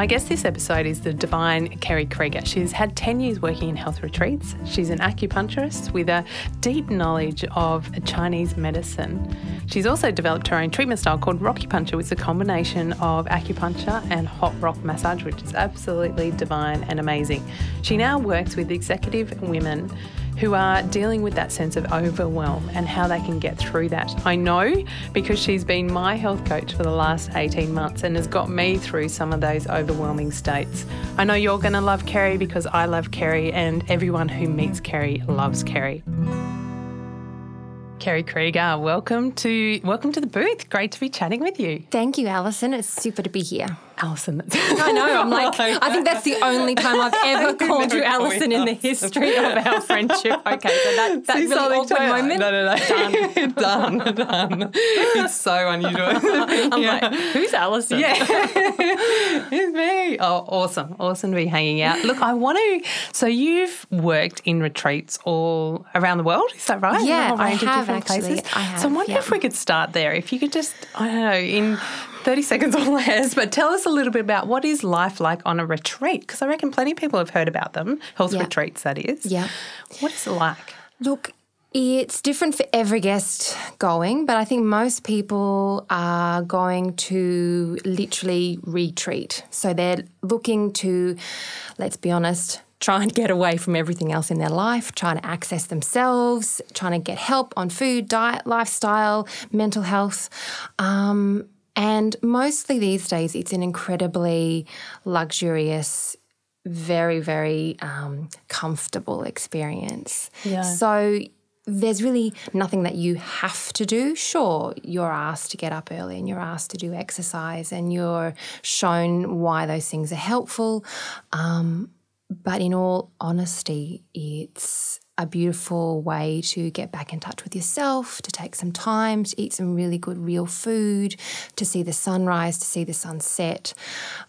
My guest this episode is the divine Kerry Krieger. She's had 10 years working in health retreats. She's an acupuncturist with a deep knowledge of Chinese medicine. She's also developed her own treatment style called Roccupuncture, which is a combination of acupuncture and hot rock massage, which is absolutely divine and amazing. She now works with executive women who are dealing with that sense of overwhelm and how they can get through that. I know because she's been my health coach for the last 18 months and has got me through some of those overwhelming states. I know you're going to love Kerry because I love Kerry and everyone who meets Kerry loves Kerry. Kerry Krieger, welcome to welcome to the booth. Great to be chatting with you. Thank you, Alison. It's super to be here. Alison. I know. I'm like, I think that's the only time I've ever called you Alison in the history of our friendship. Okay, so that, that really awkward moment. No, no, no. Done. done, done. It's so unusual. I'm yeah. like, who's Alison? Yeah. it's me. Oh, awesome. Awesome to be hanging out. Look, I want to, so you've worked in retreats all around the world, is that right? Yeah, I have actually. Places. I have, so I wonder yeah. if we could start there. If you could just, I don't know, in 30 seconds or less, but tell us a little bit about what is life like on a retreat? Because I reckon plenty of people have heard about them, health Yeah. retreats, that is. Yeah. What is it like? Look, it's different for every guest going, but I think most people are going to literally retreat. So they're looking to, let's be honest, try and get away from everything else in their life, trying to access themselves, trying to get help on food, diet, lifestyle, mental health. Um, and mostly these days, it's an incredibly luxurious, very, very um, comfortable experience. Yeah. So there's really nothing that you have to do. Sure, you're asked to get up early and you're asked to do exercise and you're shown why those things are helpful. Um, but in all honesty, it's a beautiful way to get back in touch with yourself, to take some time, to eat some really good real food, to see the sunrise, to see the sunset.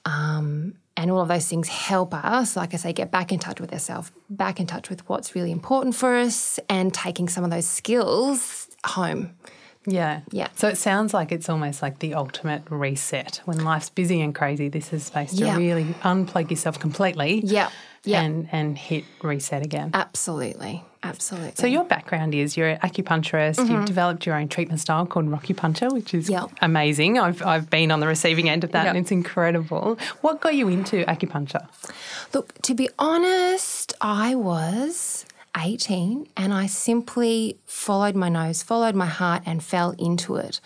Um, and all of those things help us, like I say, get back in touch with ourselves, back in touch with what's really important for us, and taking some of those skills home. Yeah. Yeah. So it sounds like it's almost like the ultimate reset. When life's busy and crazy, this is space to Yeah. really unplug yourself completely. Yeah. Yeah. And, and hit reset again. Absolutely. Absolutely. So your background is you're an acupuncturist. You've mm-hmm. developed your own treatment style called Roccupuncture, which is Yep. amazing. I've I've been on the receiving end of that, Yep. and it's incredible. What got you into acupuncture? Look, to be honest, I was 18 and I simply followed my nose, followed my heart, and fell into it,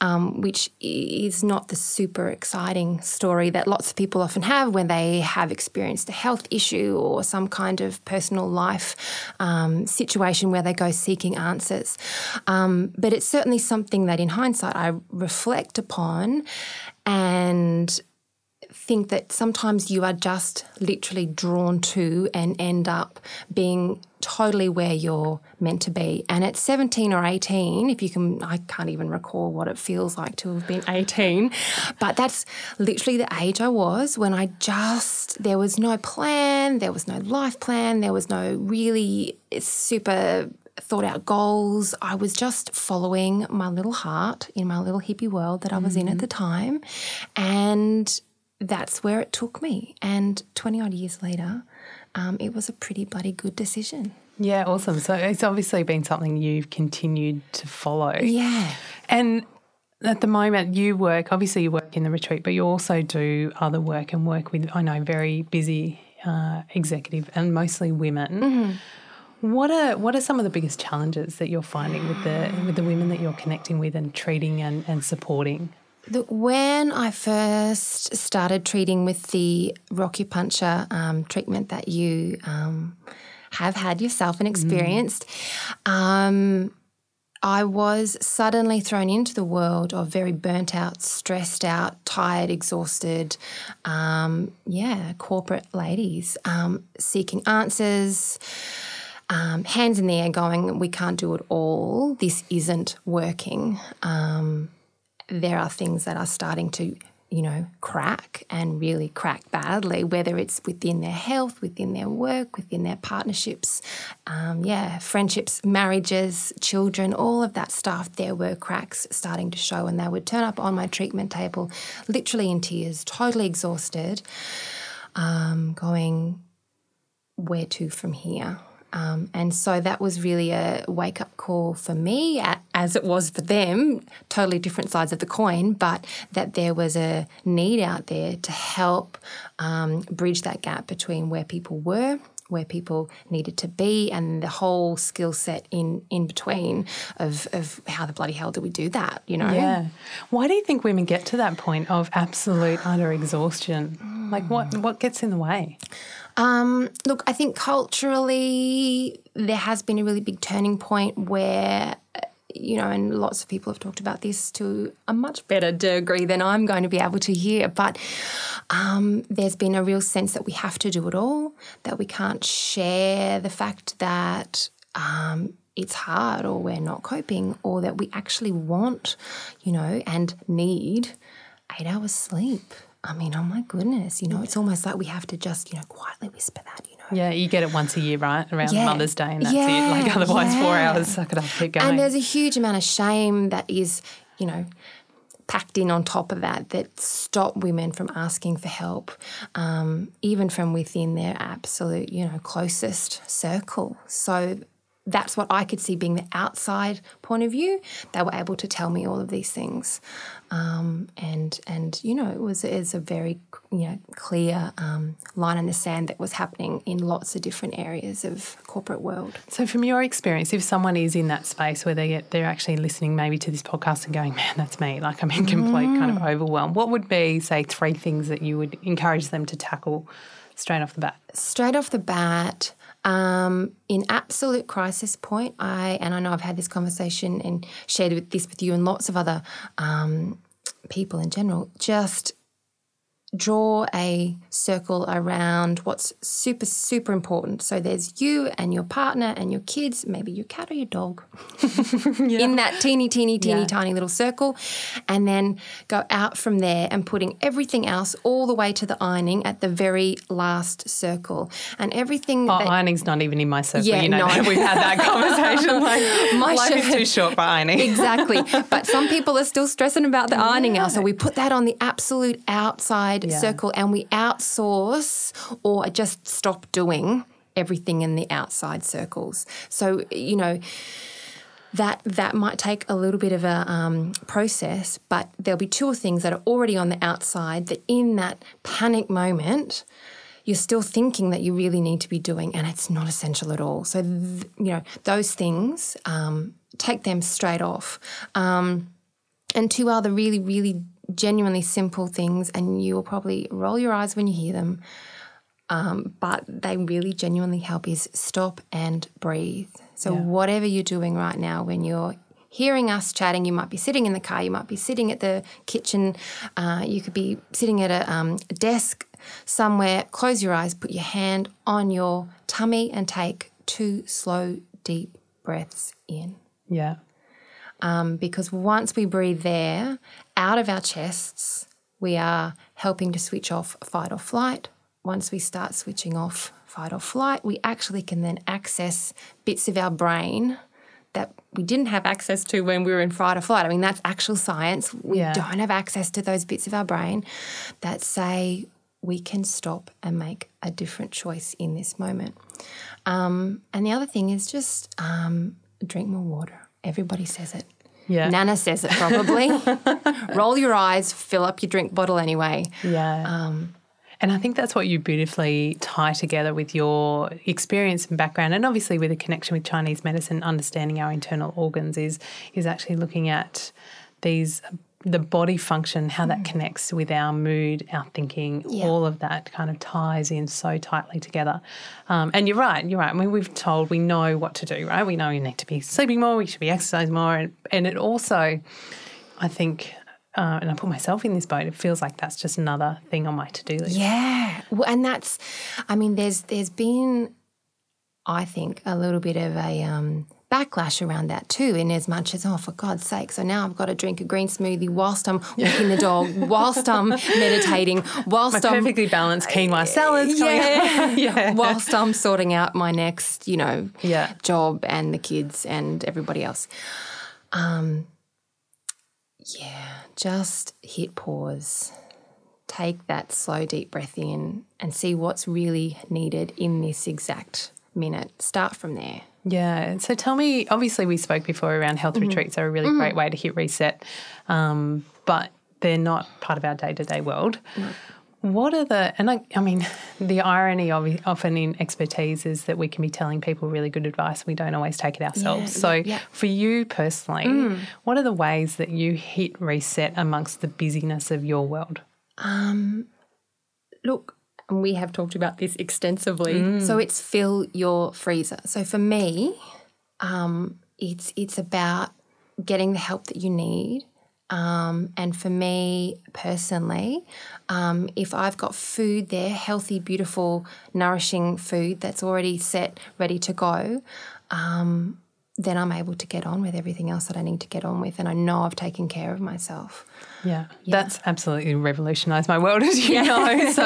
um, which is not the super exciting story that lots of people often have when they have experienced a health issue or some kind of personal life um, situation where they go seeking answers. Um, but it's certainly something that in hindsight I reflect upon and think that sometimes you are just literally drawn to and end up being totally where you're meant to be. And at 17 or 18, if you can, I can't even recall what it feels like to have been 18, but that's literally the age I was when I just, there was no plan, there was no life plan, there was no really super thought out goals. I was just following my little heart in my little hippie world that I was in at mm-hmm. the time. And that's where it took me. And 20 odd years later, um, it was a pretty bloody good decision. Yeah, awesome. So it's obviously been something you've continued to follow. Yeah. And at the moment, you work, obviously, you work in the retreat, but you also do other work and work with, I know, very busy uh, executive and mostly women. What are what are some of the biggest challenges that you're finding with the with the women that you're connecting with and treating and, and supporting? When I first started treating with the Roccupuncture um, treatment that you um, have had yourself and experienced, um, I was suddenly thrown into the world of very burnt out, stressed out, tired, exhausted, um, yeah, corporate ladies um, seeking answers, um, hands in the air going, we can't do it all. This isn't working. Um, there are things that are starting to you know, crack and really crack badly, whether it's within their health, within their work, within their partnerships, um, yeah, friendships, marriages, children, all of that stuff. There were cracks starting to show, and they would turn up on my treatment table, literally in tears, totally exhausted, um, going, where to from here? Um, and so that was really a wake up call for me, as it was for them, totally different sides of the coin, but that there was a need out there to help um, bridge that gap between where people were. Where people needed to be, and the whole skill set in in between of of how the bloody hell do we do that? You know? Yeah. Why do you think women get to that point of absolute utter exhaustion? Like, what what gets in the way? Um, look, I think culturally there has been a really big turning point where you know, and lots of people have talked about this to a much better degree than I'm going to be able to hear. But um, there's been a real sense that we have to do it all, that we can't share the fact that um, it's hard or we're not coping, or that we actually want, you know, and need eight hours sleep. I mean, oh my goodness, you know, it's almost like we have to just, you know, quietly whisper that, you know. Yeah, you get it once a year, right? Around yeah. Mother's Day, and that's yeah. it. Like, otherwise, yeah. four hours, suck it up, keep going. And there's a huge amount of shame that is, you know, packed in on top of that that stop women from asking for help, um, even from within their absolute, you know, closest circle. So that's what I could see being the outside point of view. They were able to tell me all of these things, um, and and you know it was is a very you know clear um, line in the sand that was happening in lots of different areas of corporate world. So, from your experience, if someone is in that space where they get they're actually listening maybe to this podcast and going, "Man, that's me," like I'm in complete mm. kind of mm. overwhelm. What would be say three things that you would encourage them to tackle straight off the bat? Straight off the bat. Um, in absolute crisis point, I and I know I've had this conversation and shared this with you and lots of other um, people in general. Just draw a circle around what's super, super important. So there's you and your partner and your kids, maybe your cat or your dog, yeah. in that teeny, teeny, teeny, yeah. tiny little circle. And then go out from there and putting everything else all the way to the ironing at the very last circle. And everything. Oh, that, ironing's not even in my circle. Yeah, you know, no. we've had that conversation. like, my life shirt. is too short for ironing. exactly. But some people are still stressing about the ironing yeah. now. So we put that on the absolute outside yeah. circle and we outsource or just stop doing everything in the outside circles. So, you know, that that might take a little bit of a um, process, but there'll be two things that are already on the outside that in that panic moment, you're still thinking that you really need to be doing, and it's not essential at all. So, th- you know, those things, um, take them straight off. Um, and two other really, really genuinely simple things, and you will probably roll your eyes when you hear them. Um, but they really genuinely help is stop and breathe. So, yeah. whatever you're doing right now, when you're hearing us chatting, you might be sitting in the car, you might be sitting at the kitchen, uh, you could be sitting at a, um, desk somewhere. Close your eyes, put your hand on your tummy, and take two slow, deep breaths in. Yeah. Um, because once we breathe there, out of our chests, we are helping to switch off fight or flight. Once we start switching off fight or flight, we actually can then access bits of our brain that we didn't have access to when we were in fight or flight. I mean, that's actual science. We yeah. don't have access to those bits of our brain that say we can stop and make a different choice in this moment. Um, and the other thing is just um, drink more water. Everybody says it. Yeah. Nana says it probably. Roll your eyes, fill up your drink bottle anyway. Yeah. Um, and I think that's what you beautifully tie together with your experience and background, and obviously with a connection with Chinese medicine, understanding our internal organs is is actually looking at these the body function, how that mm. connects with our mood, our thinking, yeah. all of that kind of ties in so tightly together. Um, and you're right, you're right. I mean, we've told, we know what to do, right? We know we need to be sleeping more, we should be exercising more. And, and it also, I think, uh, and I put myself in this boat. It feels like that's just another thing on my to do list. Yeah, well, and that's, I mean, there's there's been, I think, a little bit of a um, backlash around that too, in as much as, oh, for God's sake, so now I've got to drink a green smoothie whilst I'm walking the dog, whilst I'm meditating, whilst My I'm perfectly balanced quinoa salads. yeah, yeah. whilst I'm sorting out my next, you know, Yeah. job and the kids and everybody else. Um, yeah, just hit pause, take that slow, deep breath in, and see what's really needed in this exact minute. Start from there. Yeah. So tell me, obviously, we spoke before around health mm-hmm. retreats are a really mm-hmm. great way to hit reset, um, but they're not part of our day to day world. What are the, and I, I mean, the irony of often in expertise is that we can be telling people really good advice. We don't always take it ourselves. Yeah, so yeah, for you personally, mm. what are the ways that you hit reset amongst the busyness of your world? Um, look, and we have talked about this extensively. So it's fill your freezer. So for me, um, it's it's about getting the help that you need. Um, and for me personally, um, if I've got food there, healthy, beautiful, nourishing food that's already set, ready to go, um, then I'm able to get on with everything else that I need to get on with. And I know I've taken care of myself. Yeah, that's absolutely revolutionised my world, as you know. So,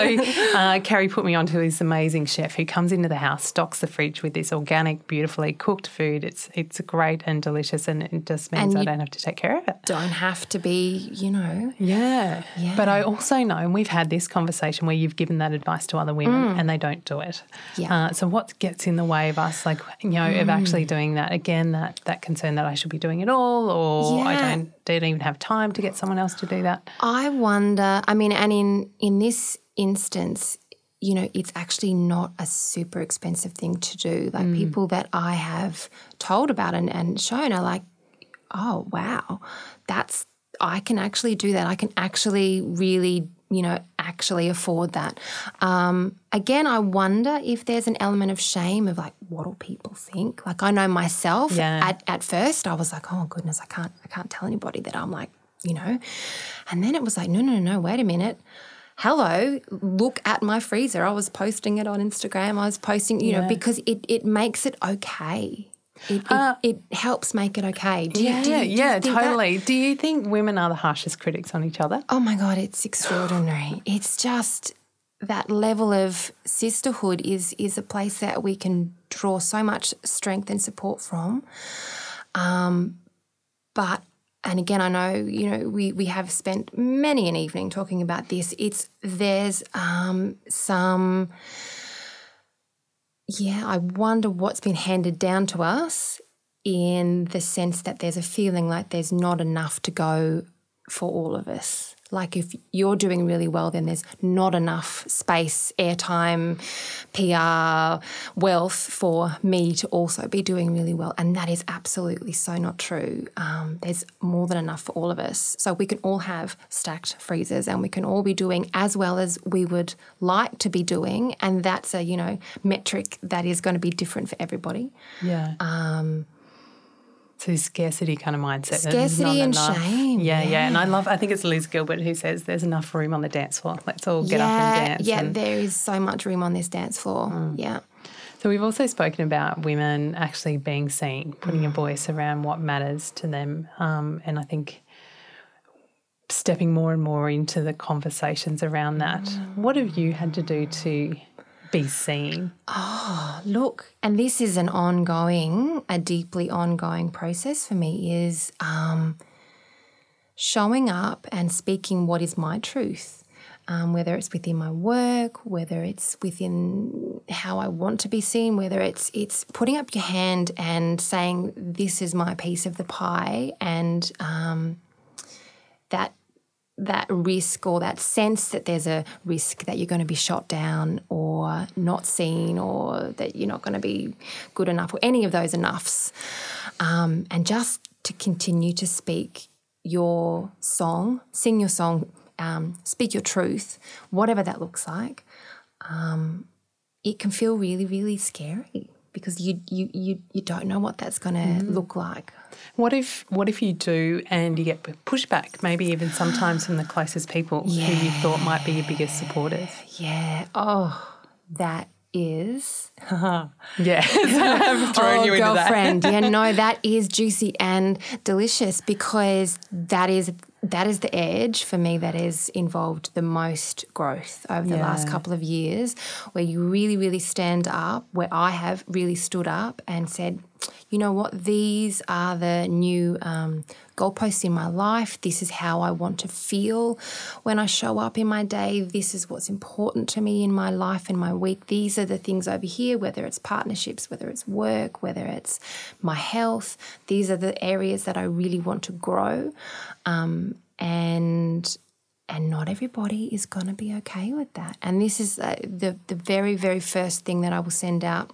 uh, Kerry put me onto this amazing chef who comes into the house, stocks the fridge with this organic, beautifully cooked food. It's it's great and delicious, and it just means And I don't have to take care of it. Don't have to be, you know, Yeah. But I also know, and we've had this conversation where you've given that advice to other women and they don't do it. Yeah. Uh, so what gets in the way of us, like, you know, of actually doing that? Again, that, that concern that I should be doing it all or I don't, don't even have time to get someone else to do that. I wonder. I mean, and in in this instance, you know, it's actually not a super expensive thing to do. Like people that I have told about and, and shown are like, oh wow, that's I can actually do that. I can actually really, you know, actually afford that. Um, again, I wonder if there's an element of shame of like, what do people think? Like I know myself Yeah. at, at first I was like, oh goodness, I can't I can't tell anybody that I'm like, you know. And then it was like, no, no, no, wait a minute. Hello, look at my freezer. I was posting it on Instagram. I was posting, you know, because it, it makes it okay. It, it, Uh, it helps make it okay. Do you- Yeah, do you- do you yeah, think that? totally. Do you think women are the harshest critics on each other? Oh my God, it's extraordinary. It's just that level of sisterhood is is a place that we can draw so much strength and support from. Um, but and again, I know you know we we have spent many an evening talking about this. It's there's um, some. Yeah, I wonder what's been handed down to us in the sense that there's a feeling like there's not enough to go for all of us. Like if you're doing really well, then there's not enough space, airtime, PR, wealth for me to also be doing really well. And that is absolutely so not true. Um, there's more than enough for all of us. So we can all have stacked freezers and we can all be doing as well as we would like to be doing. And that's a, you know, metric that is going to be different for everybody. Yeah. Um, so scarcity kind of mindset. Scarcity and enough. shame, Yeah, yeah, And I love. I think it's Liz Gilbert who says there's enough room on the dance floor. Let's all get yeah, up and dance. Yeah, and- there is so much room on this dance floor. Mm. Yeah. So we've also spoken about women actually being seen, putting a voice around what matters to them, um, and I think stepping more and more into the conversations around that. What have you had to do to be seen? Oh, look, and this is an ongoing, a deeply ongoing process for me is um, showing up and speaking what is my truth. Um, whether it's within my work, whether it's within how I want to be seen, whether it's it's putting up your hand and saying this is my piece of the pie, and um, that that risk or that sense that there's a risk that you're going to be shot down or not seen or that you're not going to be good enough or any of those enoughs. Um, and just to continue to speak your song, sing your song, um, speak your truth, whatever that looks like, um, it can feel really, really scary because you you you, you don't know what that's going to look like. What if what if you do and you get pushback, maybe even sometimes from the closest people who you thought might be your biggest supporters? Yeah. Oh, that is Yeah. Oh, you into that. girlfriend. yeah, no, that is juicy and delicious because that is that is the edge for me that has involved the most growth over the last couple of years, where you really, really stand up, where I have really stood up and said, you know what, these are the new um, goalposts in my life. This is how I want to feel when I show up in my day. This is what's important to me in my life and my week. These are the things over here, whether it's partnerships, whether it's work, whether it's my health. These are the areas that I really want to grow. Um, and and not everybody is going to be okay with that. And this is uh, the the very very first thing that I will send out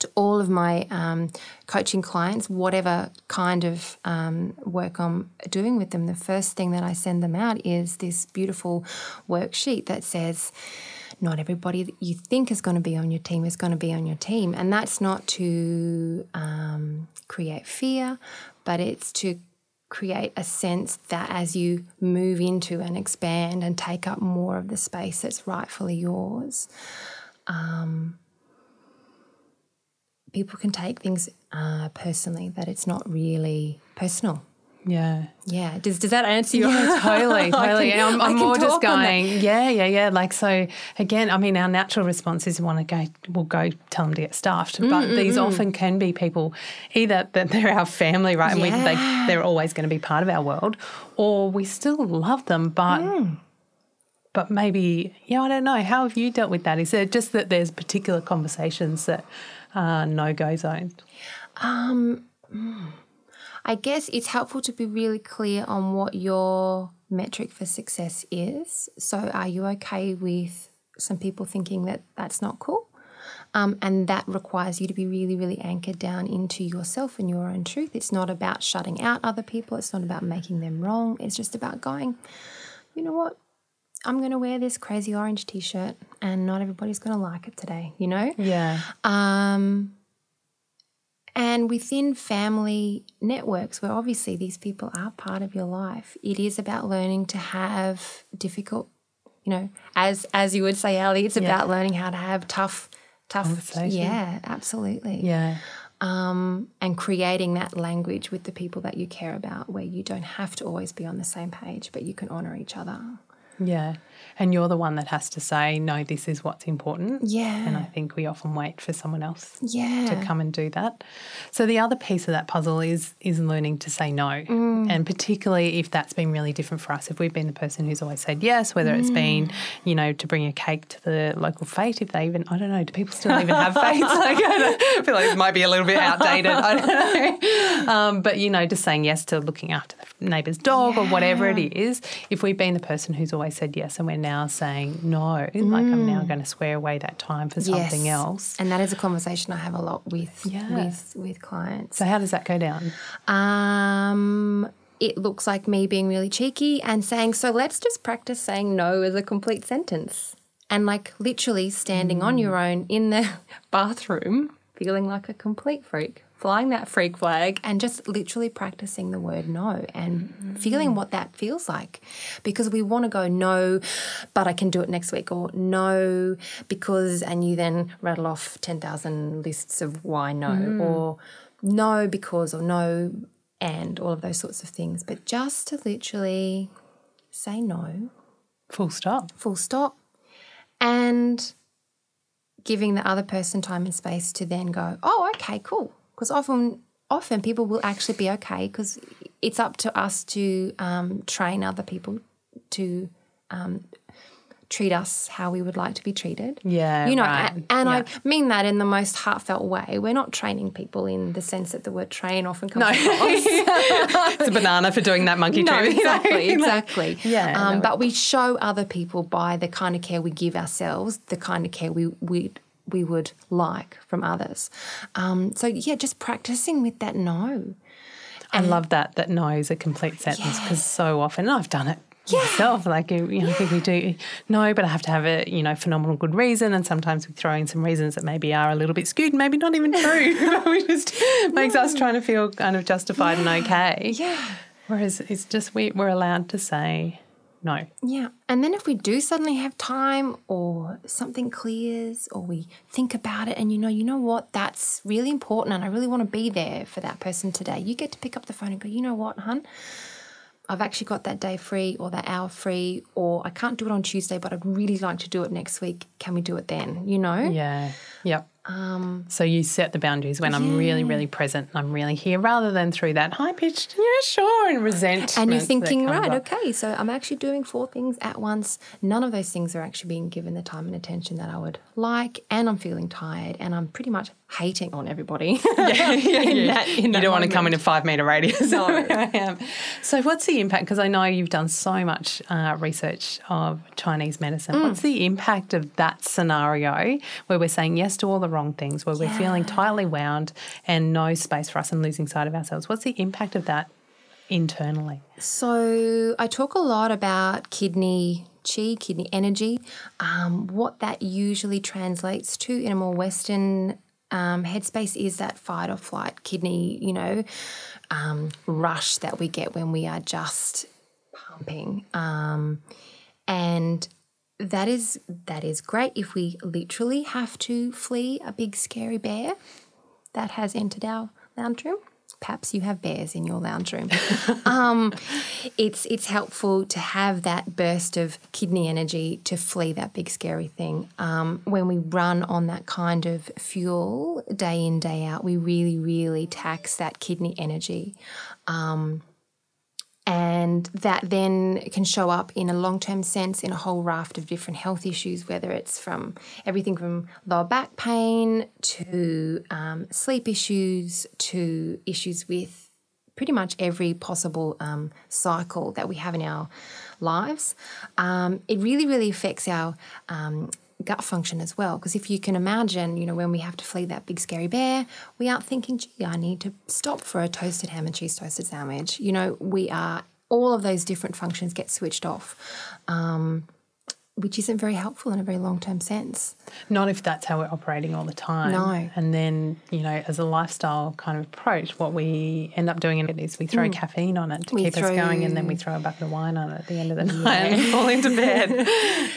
to all of my um, coaching clients, whatever kind of um, work I'm doing with them, the first thing that I send them out is this beautiful worksheet that says, not everybody that you think is going to be on your team is going to be on your team. And that's not to um, create fear, but it's to create a sense that as you move into and expand and take up more of the space that's rightfully yours, people can take things uh, personally, that it's not really personal. Yeah. Yeah. Does, does that answer your Yeah, totally, totally. can- And I'm, I'm more just going, yeah, yeah, yeah. Like, so again, I mean, our natural response is we want to go, we'll go tell them to get stuffed. Mm, But these often can be people either that they're our family, right? And we, they, they're always going to be part of our world, or we still love them, but. Mm. But maybe, yeah, I don't know. How have you dealt with that? Is it just that there's particular conversations that Uh, are no go zones? Um, mm. I guess it's helpful to be really clear on what your metric for success is. So, are you okay with some people thinking that that's not cool? Um, and that requires you to be really, really anchored down into yourself and your own truth. It's not about shutting out other people, it's not about making them wrong. It's just about going, you know what? I'm going to wear this crazy orange t shirt and not everybody's going to like it today, you know? Yeah. Um, and within family networks, where obviously these people are part of your life, it is about learning to have difficult, you know, as as you would say, Ali, it's about learning how to have tough, tough, yeah, absolutely, Yeah. um, and creating that language with the people that you care about, where you don't have to always be on the same page, but you can honor each other. Yeah. And you're the one that has to say, no, this is what's important. Yeah. And I think we often wait for someone else Yeah, to come and do that. So the other piece of that puzzle is is learning to say no. Mm. And particularly if that's been really different for us, if we've been the person who's always said yes, whether it's been, Mm. you know, to bring a cake to the local fete, if they even I don't know, do people still even have fetes? like, I, feel like it might be a little bit outdated. I don't know. Um, but you know, just saying yes to looking after the neighbour's dog or whatever it is. If we've been the person who's always said yes and we're now saying no, like I'm now going to swear away that time for something Mm. Yes. else. And that is a conversation I have a lot with Yeah. with with clients. So how does that go down? Um, it looks like me being really cheeky and saying, so let's just practice saying no as a complete sentence. And like literally standing on your own in the bathroom, feeling like a complete freak, flying that freak flag, and just literally practicing the word no and feeling what that feels like. Because we want to go, no, but I can do it next week, or no, because, and you then rattle off 10,000 lists of why no, mm. or no, because, or no, and all of those sorts of things. But just to literally say no, Full stop. full stop, and giving the other person time and space to then go, oh, okay, cool. Because often, often people will actually be okay because it's up to us to um, train other people to um, treat us how we would like to be treated. Yeah, you know, right. a- and Yeah. I mean that in the most heartfelt way. We're not training people in the sense that the word train often comes across. it's a banana for doing that monkey No, exactly, exactly. Yeah, Um, no. but we show other people by the kind of care we give ourselves, the kind of care we we we would like from others. Um, so yeah, just practicing with that no. I love that. That no is a complete sentence because so often, I've done it myself. Like you know, I think we do no, but I have to have a you know phenomenal good reason, and sometimes we throw in some reasons that maybe are a little bit skewed, maybe not even true, but we just makes us trying to feel kind of justified and okay. Yeah. Whereas it's just we, we're allowed to say no. Yeah. And then if we do suddenly have time or something clears or we think about it and you know, you know what, that's really important and I really want to be there for that person today, you get to pick up the phone and go, you know what, hun? I've actually got that day free or that hour free, or I can't do it on Tuesday, but I'd really like to do it next week. Can we do it then? You know? Yeah. Yep. Um, so you set the boundaries when yeah. I'm really, really present. And I'm really here, rather than through that high pitched, yeah, sure, and resentment. And you're thinking, right, up. okay, so I'm actually doing four things at once. None of those things are actually being given the time and attention that I would like, and I'm feeling tired, and I'm pretty much hating on everybody. yeah, yeah, yeah. That, you don't moment. want to come in a five meter radius. No, I am. So, what's the impact? Because I know you've done so much uh, research of Chinese medicine. Mm. What's the impact of that scenario where we're saying yes to all the wrong things, where we're feeling tightly wound and no space for us and losing sight of ourselves? What's the impact of that internally? So, I talk a lot about kidney chi, kidney energy. Um, what that usually translates to in a more Western um, headspace is that fight or flight kidney, you know, um, rush that we get when we are just pumping. Um, and that is that is great if we literally have to flee a big scary bear that has entered our lounge room perhaps you have bears in your lounge room. um, it's it's helpful to have that burst of kidney energy to flee that big scary thing. Um, when we run on that kind of fuel day in day out, we really really tax that kidney energy. Um, and that then can show up in a long term sense in a whole raft of different health issues, whether it's from everything from lower back pain to um, sleep issues to issues with pretty much every possible um, cycle that we have in our lives. Um, it really, really affects our um, gut function as well. Because if you can imagine, you know, when we have to flee that big scary bear, we aren't thinking, gee, I need to stop for a toasted ham and cheese toasted sandwich. You know, we are, all of those different functions get switched off. Um, which isn't very helpful in a very long term sense. Not if that's how we're operating all the time. No. And then, you know, as a lifestyle kind of approach, what we end up doing is we throw mm. caffeine on it to we keep throw... us going, and then we throw a bucket of wine on it at the end of the night yeah. and fall into bed.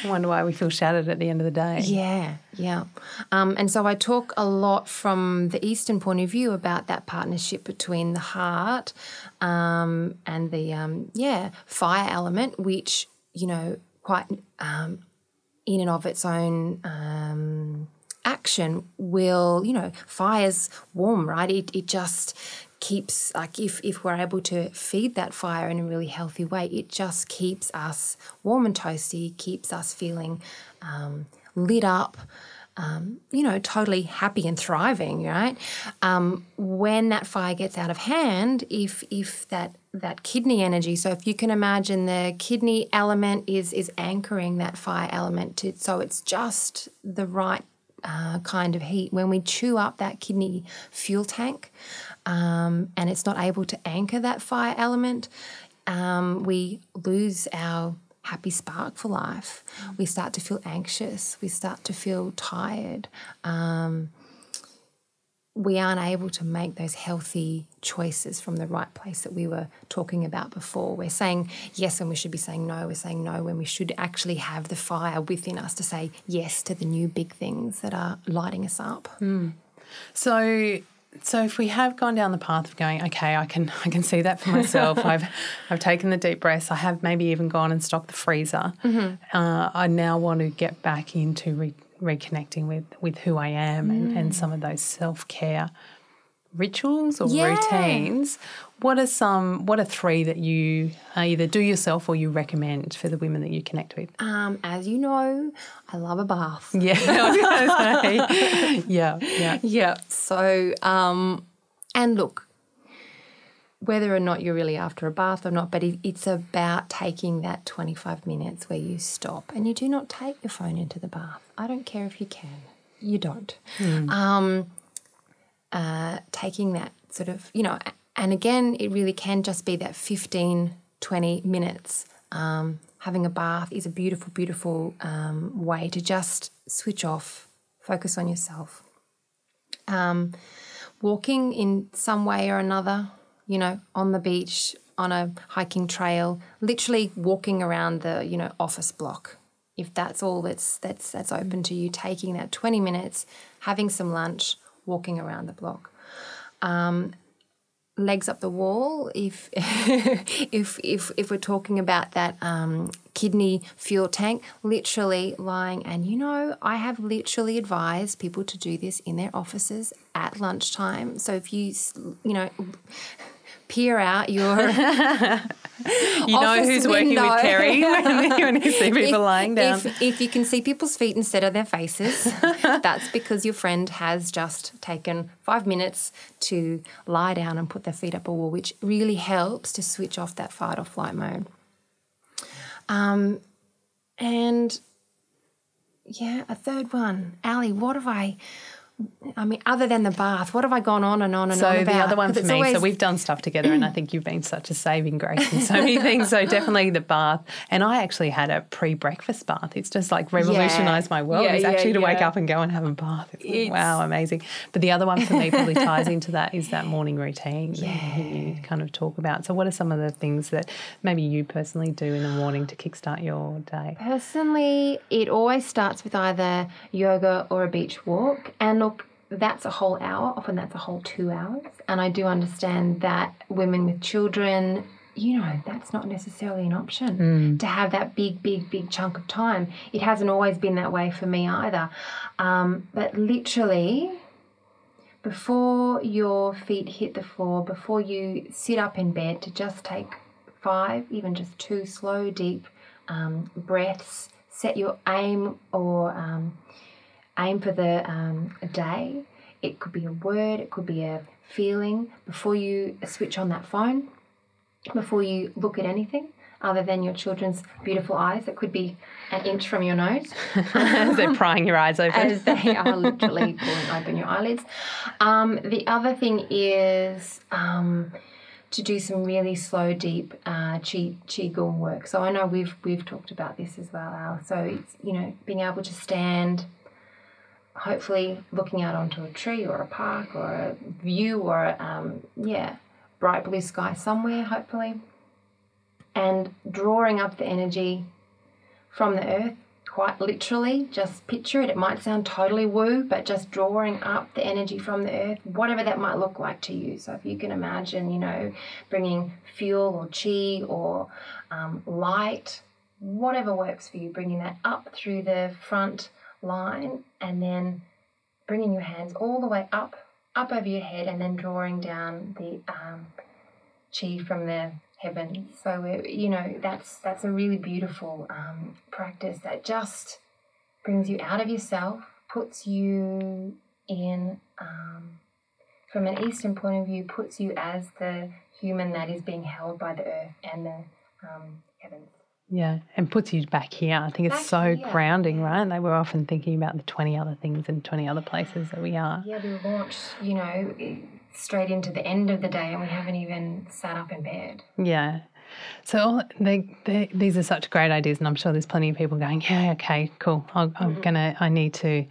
I wonder why we feel shattered at the end of the day. Yeah, yeah. Um, and so I talk a lot from the Eastern point of view about that partnership between the heart um, and the, um, yeah, fire element, which, you know, quite um, in and of its own um, action will, you know, fire's warm, right? It, it just keeps, like, if, if we're able to feed that fire in a really healthy way, it just keeps us warm and toasty, keeps us feeling um, lit up. Um, you know, totally happy and thriving, right? Um, when that fire gets out of hand, if if that that kidney energy. So if you can imagine the kidney element is is anchoring that fire element to so it's just the right uh, kind of heat. When we chew up that kidney fuel tank um, and it's not able to anchor that fire element, um, we lose our happy spark for life. We start to feel anxious. We start to feel tired. Um, we aren't able to make those healthy choices from the right place that we were talking about before. We're saying yes when we should be saying no. We're saying no when we should actually have the fire within us to say yes to the new big things that are lighting us up. Mm. So so if we have gone down the path of going, okay, I can I can see that for myself. I've I've taken the deep breaths. I have maybe even gone and stocked the freezer. Mm-hmm. Uh, I now want to get back into re- reconnecting with with who I am mm. and, and some of those self care rituals or yeah. routines. What are some? What are three that you either do yourself or you recommend for the women that you connect with? Um, as you know, I love a bath. Yeah, yeah, yeah, yeah. So, um, and look, whether or not you're really after a bath or not, but it's about taking that 25 minutes where you stop and you do not take your phone into the bath. I don't care if you can, you don't. Mm. Um, uh, taking that sort of, you know, and again, it really can just be that 15, 20 minutes. Um, having a bath is a beautiful, beautiful um, way to just switch off, focus on yourself. Um, walking in some way or another, you know, on the beach, on a hiking trail, literally walking around the you know office block. If that's all that's that's that's open to you, taking that twenty minutes, having some lunch, walking around the block. Um, legs up the wall if if if if we're talking about that um, kidney fuel tank literally lying. And you know i have literally advised people to do this in their offices at lunchtime. So if you you know peer out your you know who's working with Kerry when you see people if, lying down. If, if, you can see people's feet instead of their faces, that's because your friend has just taken five minutes to lie down and put their feet up a wall, which really helps to switch off that fight or flight mode. Um, and yeah, a third one, Ali. What have I? I mean, other than the bath, what have I gone on and on and so on about? So the other one for me, always... so we've done stuff together, and I think you've been such a saving grace in so many things. So definitely the bath, and I actually had a pre-breakfast bath. It's just like revolutionised yeah. my world. Yeah, it's yeah, actually to wake up and go and have a bath. It's, it's... wow, amazing. But the other one for me probably ties into that is that morning routine that you kind of talk about. So what are some of the things that maybe you personally do in the morning to kickstart your day? Personally, it always starts with either yoga or a beach walk, and that's a whole hour, often that's a whole two hours. And I do understand that women with children, you know, that's not necessarily an option mm. to have that big, big, big chunk of time. It hasn't always been that way for me either. Um, but literally, before your feet hit the floor, before you sit up in bed, to just take five, even just two slow, deep um, breaths, set your aim or um, aim for the um, day. It could be a word, it could be a feeling before you switch on that phone, before you look at anything other than your children's beautiful eyes that could be an inch from your nose. As they're prying your eyes open. As they are literally pulling open your eyelids. Um, the other thing is um, to do some really slow, deep uh, qi qigong work. So I know we've we've talked about this as well, Al. So it's you know being able to stand hopefully looking out onto a tree or a park or a view or um, yeah bright blue sky somewhere hopefully. And drawing up the energy from the earth quite literally just picture it. It might sound totally woo but just drawing up the energy from the earth whatever that might look like to you. So if you can imagine you know bringing fuel or chi or um, light whatever works for you bringing that up through the front line and then bringing your hands all the way up, up over your head, and then drawing down the um, chi from the heavens. So you know that's that's a really beautiful um, practice that just brings you out of yourself, puts you in um, from an Eastern point of view, puts you as the human that is being held by the earth and the um, heavens. Yeah, and puts you back here. I think it's back so here. grounding, right? And they were often thinking about the 20 other things and 20 other places that we are. Yeah, we launched, you know, straight into the end of the day and we haven't even sat up in bed. Yeah. So they, they, these are such great ideas, and I'm sure there's plenty of people going, yeah, okay, cool. i am mm-hmm. gonna, I need to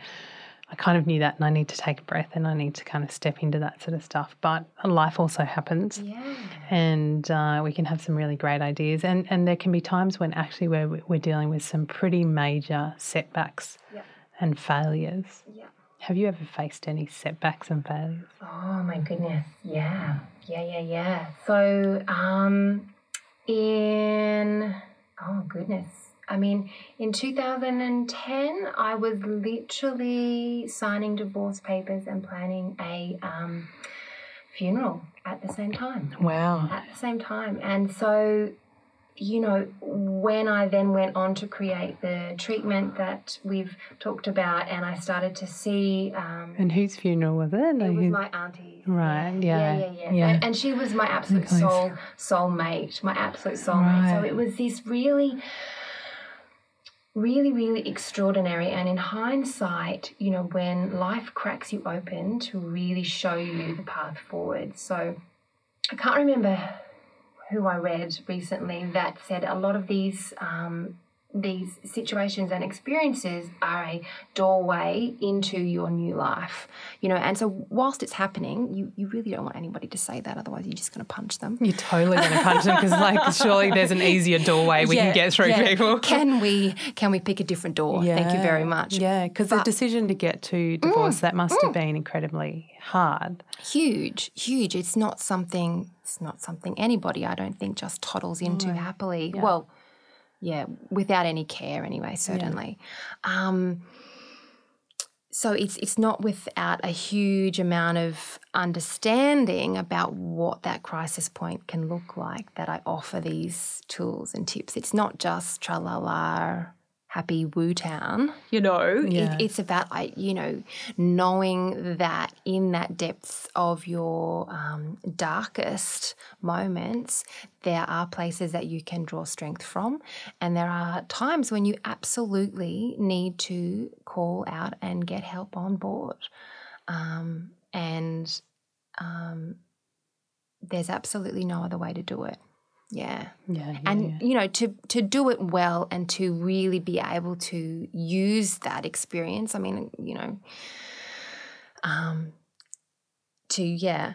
I kind of knew that and I need to take a breath and I need to kind of step into that sort of stuff. But life also happens. Yeah. And uh, we can have some really great ideas. And, and there can be times when actually we're, we're dealing with some pretty major setbacks yeah. and failures. Yeah. Have you ever faced any setbacks and failures? Oh my goodness. Yeah. Yeah, yeah, yeah. So, um, in, oh goodness I mean, in 2010, I was literally signing divorce papers and planning a um, funeral at the same time. Wow. At the same time. And so, you know, when I then went on to create the treatment that we've talked about, and I started to see. Um, and whose funeral was it? It was my auntie. Right. Yeah. Yeah. Yeah. Yeah. yeah. And, and, she was my absolute soul soulmate, my absolute soulmate. Right. So it was this really really, really extraordinary. And in hindsight, you know, when life cracks you open to really show you the path forward. So I can't remember who I read recently that said a lot of these um, these situations and experiences are a doorway into your new life you know? And so whilst it's happening you, you really don't want anybody to say that otherwise you're just going to punch them. You're totally going to punch them because, like, surely there's an easier doorway we Yeah, can get through yeah. people. can we can we pick a different door? Thank you very much. Yeah, because the decision to get to divorce mm, that must have mm. been incredibly hard. huge huge. It's not something it's not something anybody i don't think just toddles into happily. Well yeah without any care anyway certainly um so it's it's not without a huge amount of understanding about what that crisis point can look like that I offer these tools and tips. It's not just tra la la happy woo town, you know. Yeah. It, it's about I you know knowing that in that depths of your um, darkest moments, there are places that you can draw strength from, and there are times when you absolutely need to call out and get help on board. Um, and um, there's absolutely no other way to do it. Yeah. Yeah, yeah, And yeah. you know, to to do it well and to really be able to use that experience. I mean, you know, um, to yeah,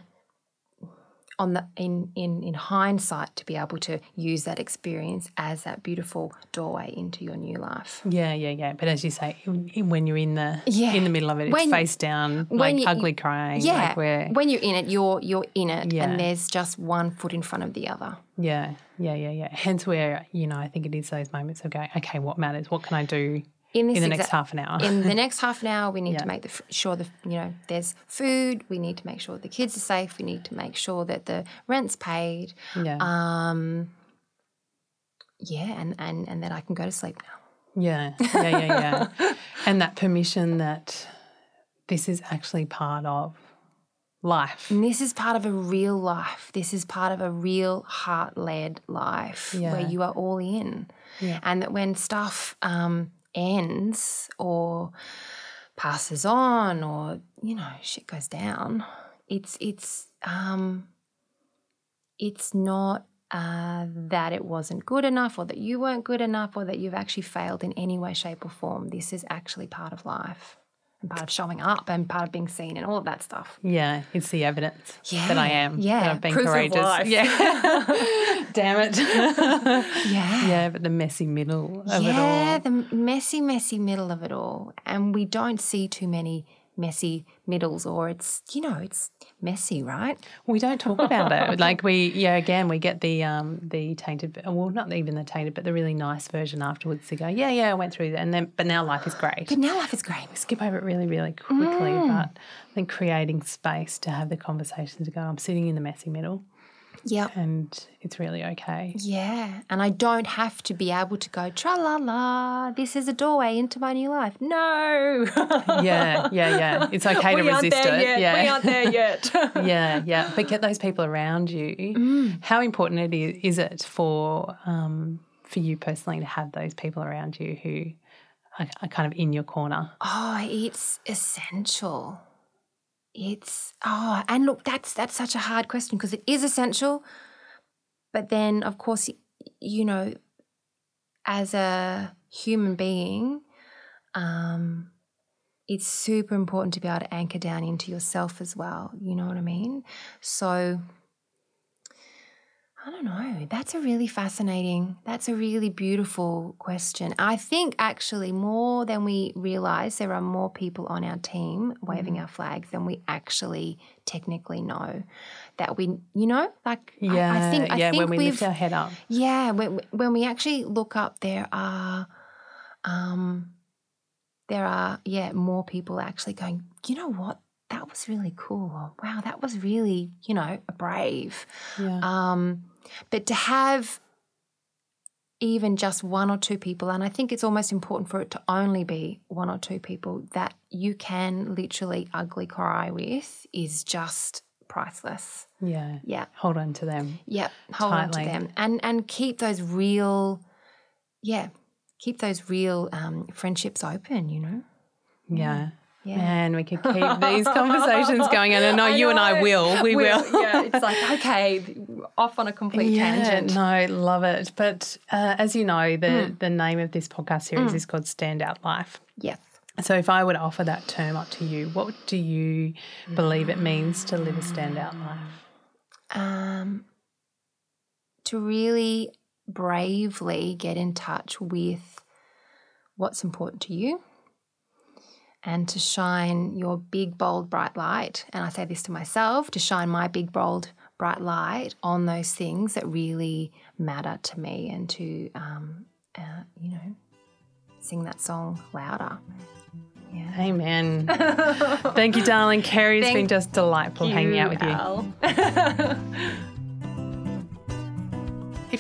on the in in in hindsight, to be able to use that experience as that beautiful doorway into your new life. Yeah, yeah, yeah. But as you say, when you're in the Yeah. in the middle of it, it's When- face down, like you- ugly crying. Yeah, like where, when you're in it, you're you're in it, Yeah. and there's just one foot in front of the other. yeah, yeah, yeah, yeah. Hence, where you know, I think it is those moments of going, okay, what matters? What can I do In this in the next half an hour? in the next half an hour, we need Yeah. to make the, f- sure the you know there's food. We need to make sure the kids are safe. We need to make sure that the rent's paid. yeah, Um, yeah, and and and that I can go to sleep now. yeah, yeah, yeah, yeah. and that permission that this is actually part of life. And this is part of a real life. This is part of a real heart led life Yeah. where you are all in. Yeah. And that when stuff um, ends or passes on or, you know, shit goes down, it's, it's, um, it's not uh, that it wasn't good enough or that you weren't good enough or that you've actually failed in any way, shape, or form. This is actually part of life and part of showing up and part of being seen and all of that stuff. Yeah, it's the evidence that I am. Yeah, that I've been proof of courageous. Yeah, damn it. Yeah. yeah, but the messy middle of it all. yeah, the messy, messy middle of it all. And we don't see too many messy middles, or it's, you know, it's messy, right? We don't talk about it. Like we, yeah, again, we get the um the tainted, well, not even the tainted, but the really nice version afterwards to go, yeah, yeah, I went through that, and then, but now life is great. But now life is great. we Skip over it really, really quickly, Mm. but I think creating space to have the conversation to go, I'm sitting in the messy middle, Yep. and it's really okay. Yeah. And I don't have to be able to go, tra la la, this is a doorway into my new life. No. Yeah, yeah, yeah. It's okay to resist it. Yeah. We aren't there yet. yeah, yeah. But get those people around you. Mm. How important it is, is it for um, for you personally to have those people around you who are, are kind of in your corner? Oh, it's essential. It's oh, and look, that's that's such a hard question because it is essential. But then, of course, you know, as a human being, um, it's super important to be able to anchor down into yourself as well. You know what I mean? So. I don't know. That's a really fascinating, that's a really beautiful question. I think actually more than we realize, there are more people on our team waving Mm. our flags than we actually technically know. That we, you know, like Yeah, I, think, I yeah. think when we we've, lift our head up, yeah, when, when we actually look up, there are, um, there are, yeah, more people actually going, you know what? That was really cool. Wow, that was really, you know, brave. yeah, Um, but to have even just one or two people, and I think it's almost important for it to only be one or two people that you can literally ugly cry with is just priceless. yeah. Yeah. Hold on to them. Yep. Hold on to them. And and keep those real yeah, keep those real um, friendships open, you know? Yeah. Yeah. Man, we could keep these conversations going. And I know I you and I will. We will. yeah, it's like, okay, off on a complete tangent. No, love it. But uh, as you know, the, Hmm. the name of this podcast series is called Standout Life. Yes. So if I would offer that term up to you, what do you believe it means to live a standout life? um, to really bravely get in touch with what's important to you and to shine your big, bold, bright light. And I say this to myself to shine my big, bold, bright light on those things that really matter to me and to, um, uh, you know, sing that song louder. Yeah. Amen. Thank you, darling. Kerry, it's been just delightful hanging out with you.